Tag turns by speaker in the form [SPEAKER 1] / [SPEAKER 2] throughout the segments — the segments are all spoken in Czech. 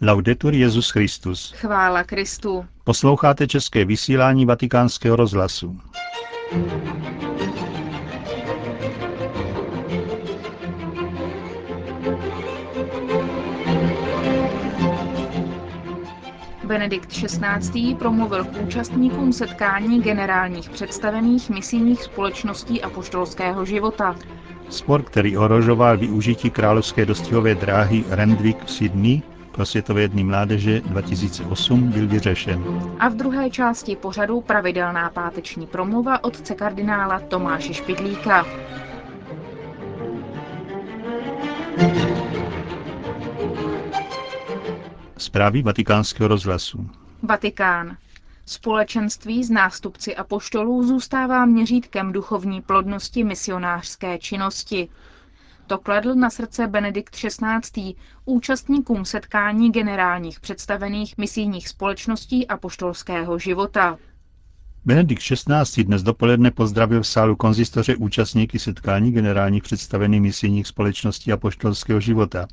[SPEAKER 1] Laudetur Jezus Christus.
[SPEAKER 2] Chvála Kristu.
[SPEAKER 1] Posloucháte české vysílání Vatikánského rozhlasu.
[SPEAKER 2] Benedikt XVI. promluvil k účastníkům setkání generálních představených misijních společností a poštolského života.
[SPEAKER 1] Spor, který ohrožoval využití královské dostihové dráhy Rendvik v Sydney pro Světové dny mládeže 2008 byl vyřešen.
[SPEAKER 2] A v druhé části pořadu pravidelná páteční promluva otce kardinála Tomáše Špidlíka.
[SPEAKER 1] Zprávy vatikánského rozhlasu.
[SPEAKER 2] Vatikán. Společenství z nástupci apoštolů zůstává měřítkem duchovní plodnosti misionářské činnosti. To kladl na srdce Benedikt XVI. účastníkům setkání generálních představených misijních společností apoštolského života.
[SPEAKER 1] Benedikt XVI. dnes dopoledne pozdravil v sálu konzistoře účastníky setkání generálních představených misijních společností apoštolského života.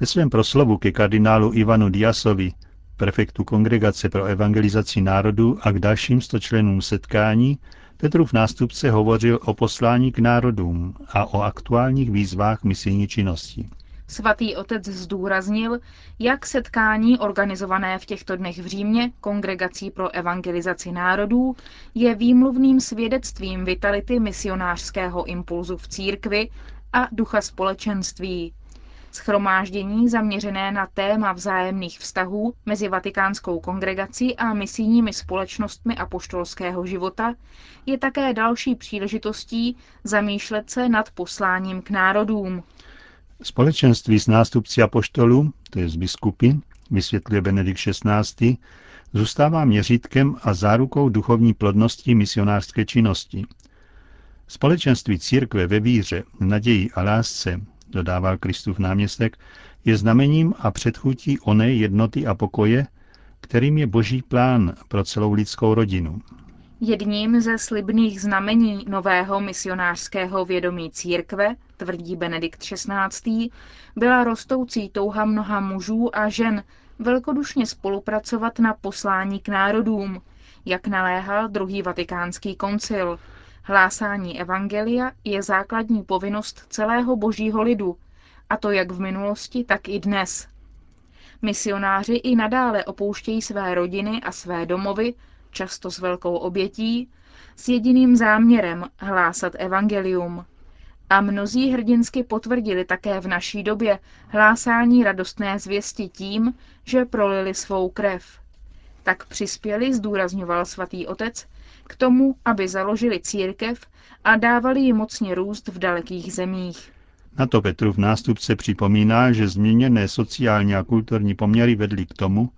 [SPEAKER 1] Ve svém proslovu ke kardinálu Ivanu Diasovi, prefektu Kongregace pro evangelizaci národů a k dalším stočlenům setkání, Petrův nástupce hovořil o poslání k národům a o aktuálních výzvách misijní činnosti.
[SPEAKER 2] Svatý otec zdůraznil, jak setkání organizované v těchto dnech v Římě Kongregací pro evangelizaci národů je výmluvným svědectvím vitality misionářského impulzu v církvi a ducha společenství. Schromáždění zaměřené na téma vzájemných vztahů mezi Vatikánskou kongregací a misijními společnostmi apoštolského života je také další příležitostí zamýšlet se nad posláním k národům.
[SPEAKER 1] Společenství s nástupci apoštolů, to je z biskupy, vysvětluje Benedikt XVI., zůstává měřítkem a zárukou duchovní plodnosti misionářské činnosti. Společenství církve ve víře, naději a lásce dodával Kristův náměstek, je znamením a předchutí oné jednoty a pokoje, kterým je boží plán pro celou lidskou rodinu.
[SPEAKER 2] Jedním ze slibných znamení nového misionářského vědomí církve, tvrdí Benedikt XVI., byla rostoucí touha mnoha mužů a žen velkodušně spolupracovat na poslání k národům, jak naléhal druhý vatikánský koncil – Hlásání evangelia je základní povinnost celého božího lidu, a to jak v minulosti, tak i dnes. Misionáři i nadále opouštějí své rodiny a své domovy, často s velkou obětí, s jediným záměrem hlásat evangelium. A mnozí hrdinsky potvrdili také v naší době hlásání radostné zvěsti tím, že prolili svou krev. Tak přispěli, zdůrazňoval svatý otec, k tomu, aby založili církev a dávali ji mocně růst v dalekých zemích.
[SPEAKER 1] Na to Petrův nástupce připomíná, že změněné sociální a kulturní poměry vedly k tomu,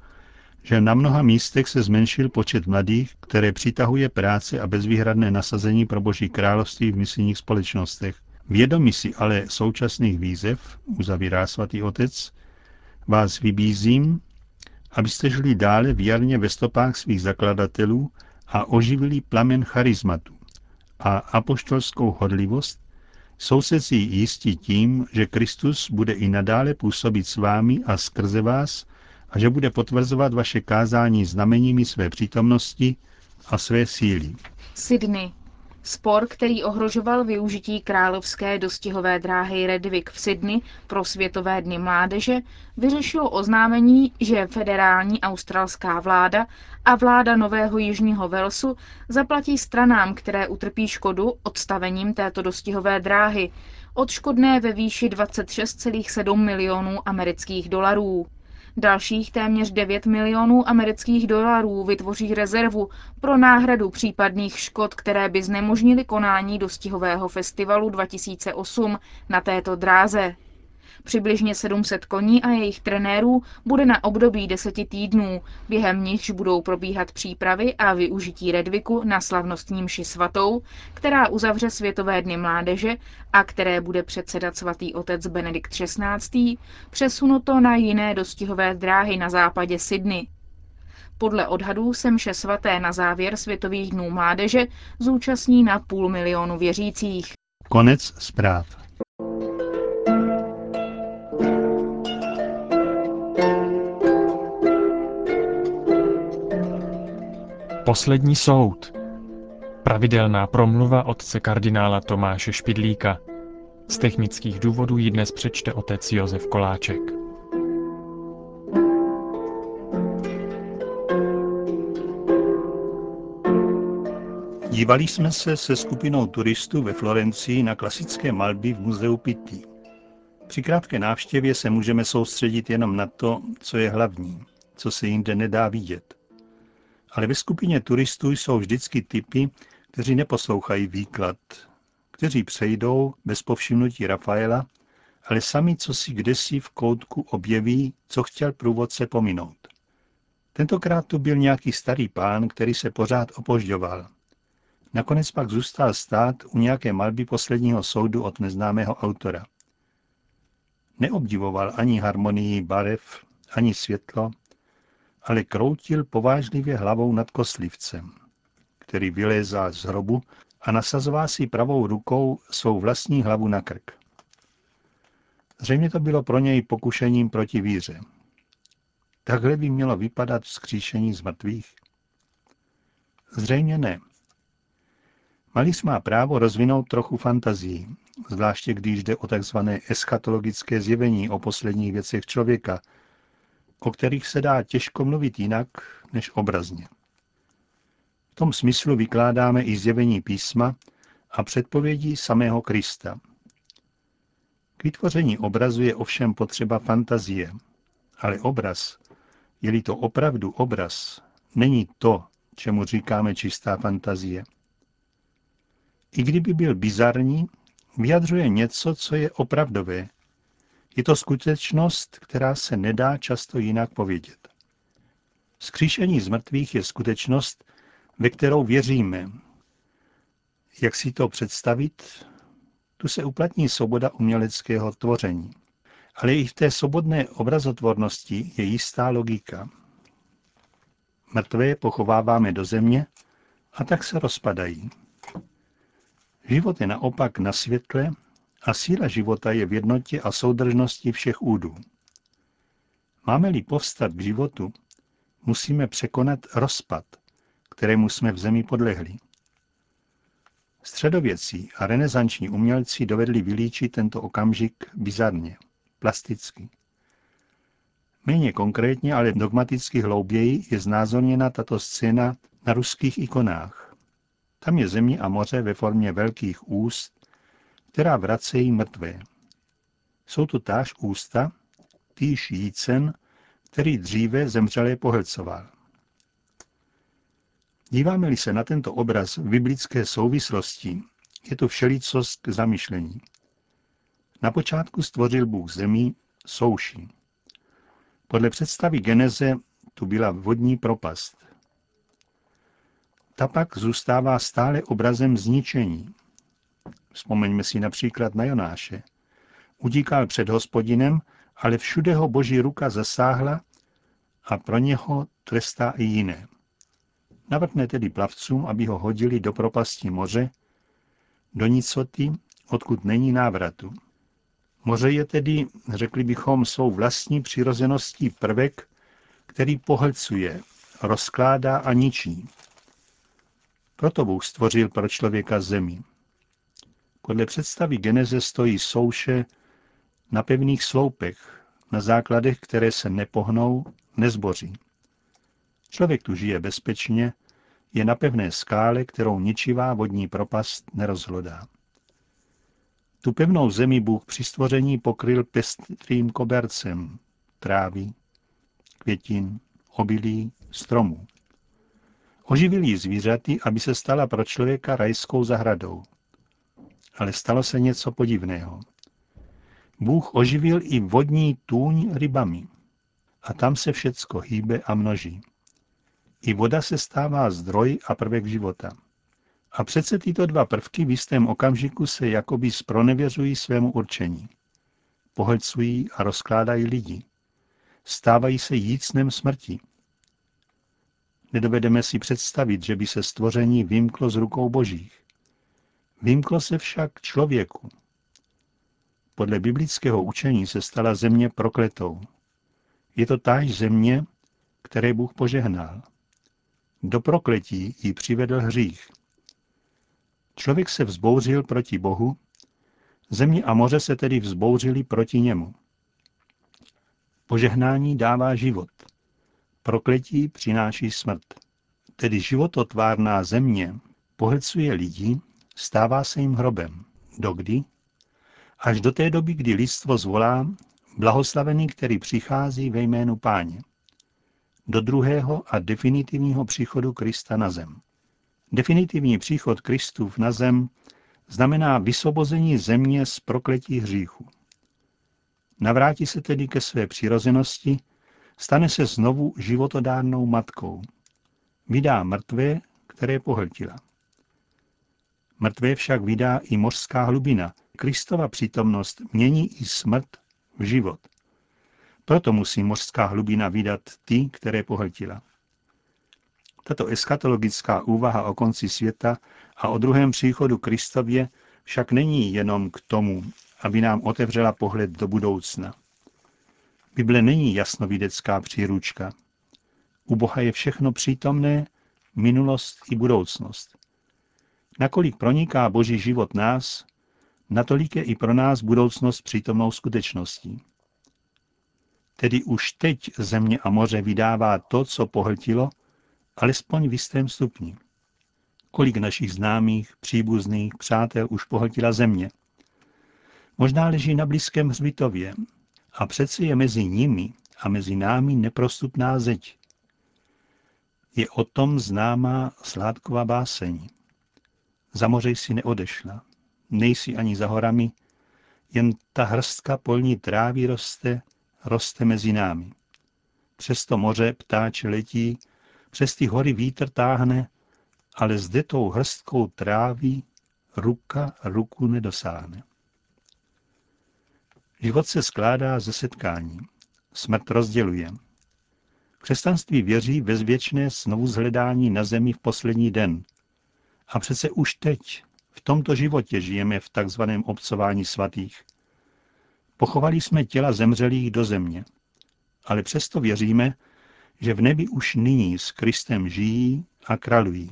[SPEAKER 1] že na mnoha místech se zmenšil počet mladých, které přitahuje práce a bezvýhradné nasazení pro boží království v misijních společnostech. Vědomi si ale současných výzev, uzavírá svatý otec, vás vybízím, abyste žili dále věrně ve stopách svých zakladatelů a oživili plamen charizmatu a apoštolskou hodlivost, jsou se si jistí tím, že Kristus bude i nadále působit s vámi a skrze vás a že bude potvrzovat vaše kázání znameními své přítomnosti a své síly.
[SPEAKER 2] Sydney, Spor, který ohrožoval využití královské dostihové dráhy Redwick v Sydney pro Světové dny mládeže, vyřešilo oznámení, že federální australská vláda a vláda Nového Jižního Velsu zaplatí stranám, které utrpí škodu odstavením této dostihové dráhy, odškodné ve výši 26,7 milionů amerických dolarů. Dalších téměř 9 milionů amerických dolarů vytvoří rezervu pro náhradu případných škod, které by znemožnily konání dostihového festivalu 2008 na této dráze. Přibližně 700 koní a jejich trenérů bude na období deseti týdnů, během nichž budou probíhat přípravy a využití Redviku na slavnostní mši svatou, která uzavře Světové dny mládeže a které bude předsedat svatý otec Benedikt XVI., přesunuto na jiné dostihové dráhy na západě Sydney. Podle odhadů se mše svaté na závěr Světových dnů mládeže zúčastní na půl milionu věřících.
[SPEAKER 1] Konec zpráv.
[SPEAKER 3] Poslední soud. Pravidelná promluva otce kardinála Tomáše Špidlíka. Z technických důvodů ji dnes přečte otec Josef Koláček.
[SPEAKER 1] Dívali jsme se se skupinou turistů ve Florencii na klasické malby v muzeu Pitti. Při krátké návštěvě se můžeme soustředit jenom na to, co je hlavní, co se jinde nedá vidět. Ale ve skupině turistů jsou vždycky typy, kteří neposlouchají výklad, kteří přejdou bez povšimnutí Rafaela, ale sami co si kdesi v koutku objeví, co chtěl průvodce pominout. Tentokrát tu byl nějaký starý pán, který se pořád opožďoval. Nakonec pak zůstal stát u nějaké malby posledního soudu od neznámého autora. Neobdivoval ani harmonii barev, ani světlo, ale kroutil povážlivě hlavou nad koslivcem, který vylézá z hrobu a nasazoval si pravou rukou svou vlastní hlavu na krk. Zřejmě to bylo pro něj pokušením proti víře. Takhle by mělo vypadat vzkříšení z mrtvých? Zřejmě ne. Malíř má právo rozvinout trochu fantazii, zvláště když jde o tzv. eschatologické zjevení o posledních věcech člověka, o kterých se dá těžko mluvit jinak než obrazně. V tom smyslu vykládáme i zjevení písma a předpovědí samého Krista. K vytvoření obrazu je ovšem potřeba fantazie, ale obraz, je-li to opravdu obraz, není to, čemu říkáme čistá fantazie. I kdyby byl bizarní, vyjadřuje něco, co je opravdové. Je to skutečnost, která se nedá často jinak povědět. Skříšení z mrtvých je skutečnost, ve kterou věříme. Jak si to představit? Tu se uplatní svoboda uměleckého tvoření. Ale i v té svobodné obrazotvornosti je jistá logika. Mrtvé pochováváme do země a tak se rozpadají. Život je naopak na světle a síla života je v jednotě a soudržnosti všech údů. Máme-li povstat k životu, musíme překonat rozpad, kterému jsme v zemi podlehli. Středověcí a renesanční umělci dovedli vylíčit tento okamžik bizarně, plasticky. Méně konkrétně, ale dogmaticky hlouběji je znázorněna tato scéna na ruských ikonách. Tam je země a moře ve formě velkých úst, která vracejí mrtvé. Jsou to táž ústa, týž jícen, který dříve zemřelé pohlcoval. Díváme-li se na tento obraz v biblické souvislosti, je to všelicost k zamyšlení. Na počátku stvořil Bůh zemi, souši. Podle představy Geneze tu byla vodní propast. Ta pak zůstává stále obrazem zničení. Vzpomeňme si například na Jonáše. Utíkal před hospodinem, ale všude ho boží ruka zasáhla a pro něho trestá i jiné. Navrhne tedy plavcům, aby ho hodili do propasti moře, do nicoty, odkud není návratu. Moře je tedy, řekli bychom, svou vlastní přirozeností prvek, který pohlcuje, rozkládá a ničí. Proto Bůh stvořil pro člověka zemi. Podle představy Geneze stojí souše na pevných sloupech, na základech, které se nepohnou, nezboří. Člověk tu žije bezpečně, je na pevné skále, kterou ničivá vodní propast nerozhlodá. Tu pevnou zemi Bůh při stvoření pokryl pestrým kobercem trávy, květin, obilí, stromů. Oživil ji zvířaty, aby se stala pro člověka rajskou zahradou. Ale stalo se něco podivného. Bůh oživil i vodní tůň rybami. A tam se všecko hýbe a množí. I voda se stává zdroj a prvek života. A přece tyto dva prvky v jistém okamžiku se jakoby spronevěřují svému určení. Pohlcují a rozkládají lidi. Stávají se jícnem smrti. Nedovedeme si představit, že by se stvoření vymklo z rukou božích. Vymklo se však člověku. Podle biblického učení se stala země prokletou. Je to táž země, které Bůh požehnal. Do prokletí ji přivedl hřích. Člověk se vzbouřil proti Bohu, země a moře se tedy vzbouřili proti němu. Požehnání dává život. Prokletí přináší smrt. Tedy živototvárná země pohlcuje lidi, stává se jim hrobem. Dokdy? Až do té doby, kdy lidstvo zvolá, blahoslavený, který přichází ve jménu páně. Do druhého a definitivního příchodu Krista na zem. Definitivní příchod Kristův na zem znamená vysvobození země z prokletí hříchu. Navrátí se tedy ke své přirozenosti, stane se znovu životodárnou matkou. Vydá mrtvé, které pohltila. Mrtvé však vydá i mořská hlubina. Kristova přítomnost mění i smrt v život. Proto musí mořská hlubina vydat ty, které pohltila. Tato eschatologická úvaha o konci světa a o druhém příchodu Kristově však není jenom k tomu, aby nám otevřela pohled do budoucna. Bible není jasnovidecká příručka. U Boha je všechno přítomné, minulost i budoucnost. Nakolik proniká Boží život nás, natolik je i pro nás budoucnost přítomnou skutečností. Tedy už teď země a moře vydává to, co pohltilo, alespoň v jistém stupni. Kolik našich známých, příbuzných, přátel už pohltila země. Možná leží na blízkém hřbitově a přeci je mezi nimi a mezi námi neprostupná zeď. Je o tom známá sládková báseň. Za moře si neodešla, nejsi ani za horami, jen ta hrstka polní trávy roste, roste mezi námi. Přes to moře ptáče letí, přes ty hory vítr táhne, ale zde tou hrstkou trávy ruka ruku nedosáhne. Život se skládá ze setkání. Smrt rozděluje. Křesťanství věří ve zvěčné zhledání na zemi v poslední den. A přece už teď, v tomto životě žijeme v takzvaném obcování svatých. Pochovali jsme těla zemřelých do země, ale přesto věříme, že v nebi už nyní s Kristem žijí a králují.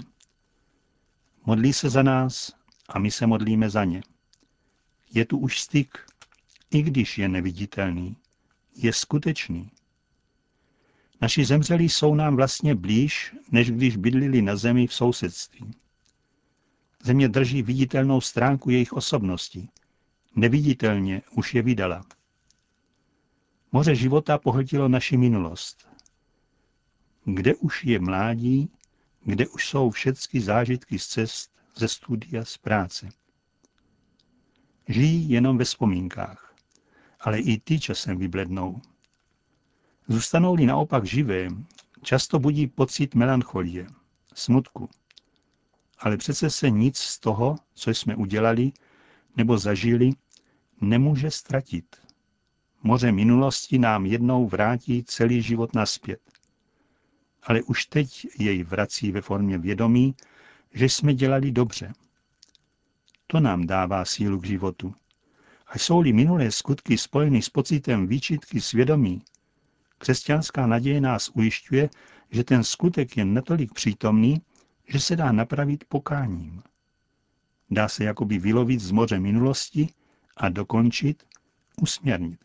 [SPEAKER 1] Modlí se za nás a my se modlíme za ně. Je tu už styk, i když je neviditelný, je skutečný. Naši zemřelí jsou nám vlastně blíž, než když bydlili na zemi v sousedství. Země drží viditelnou stránku jejich osobnosti. Neviditelně už je vydala. Moře života pohltilo naši minulost. Kde už je mládí, kde už jsou všechny zážitky z cest, ze studia, z práce. Žijí jenom ve vzpomínkách, ale i ty časem vyblednou. Zůstanou-li naopak živé, často budí pocit melancholie, smutku. Ale přece se nic z toho, co jsme udělali nebo zažili, nemůže ztratit. Moře minulosti nám jednou vrátí celý život naspět ale už teď jej vrací ve formě vědomí, že jsme dělali dobře. To nám dává sílu k životu. A jsou-li minulé skutky spojeny s pocitem výčitky svědomí, křesťanská naděje nás ujišťuje, že ten skutek je natolik přítomný, že se dá napravit pokáním. Dá se jakoby vylovit z moře minulosti a dokončit, usměrnit.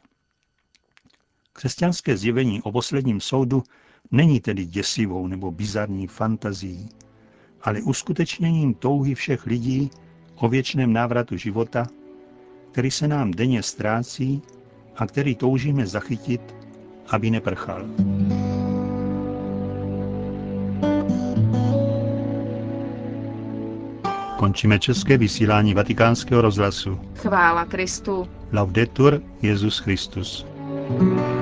[SPEAKER 1] Křesťanské zjevení o posledním soudu Není tedy děsivou nebo bizarní fantazí, ale uskutečněním touhy všech lidí o věčném návratu života, který se nám denně ztrácí a který toužíme zachytit, aby neprchal. Končíme české vysílání vatikánského rozhlasu.
[SPEAKER 2] Chvála Kristu.
[SPEAKER 1] Laudetur Jezus Christus. thank you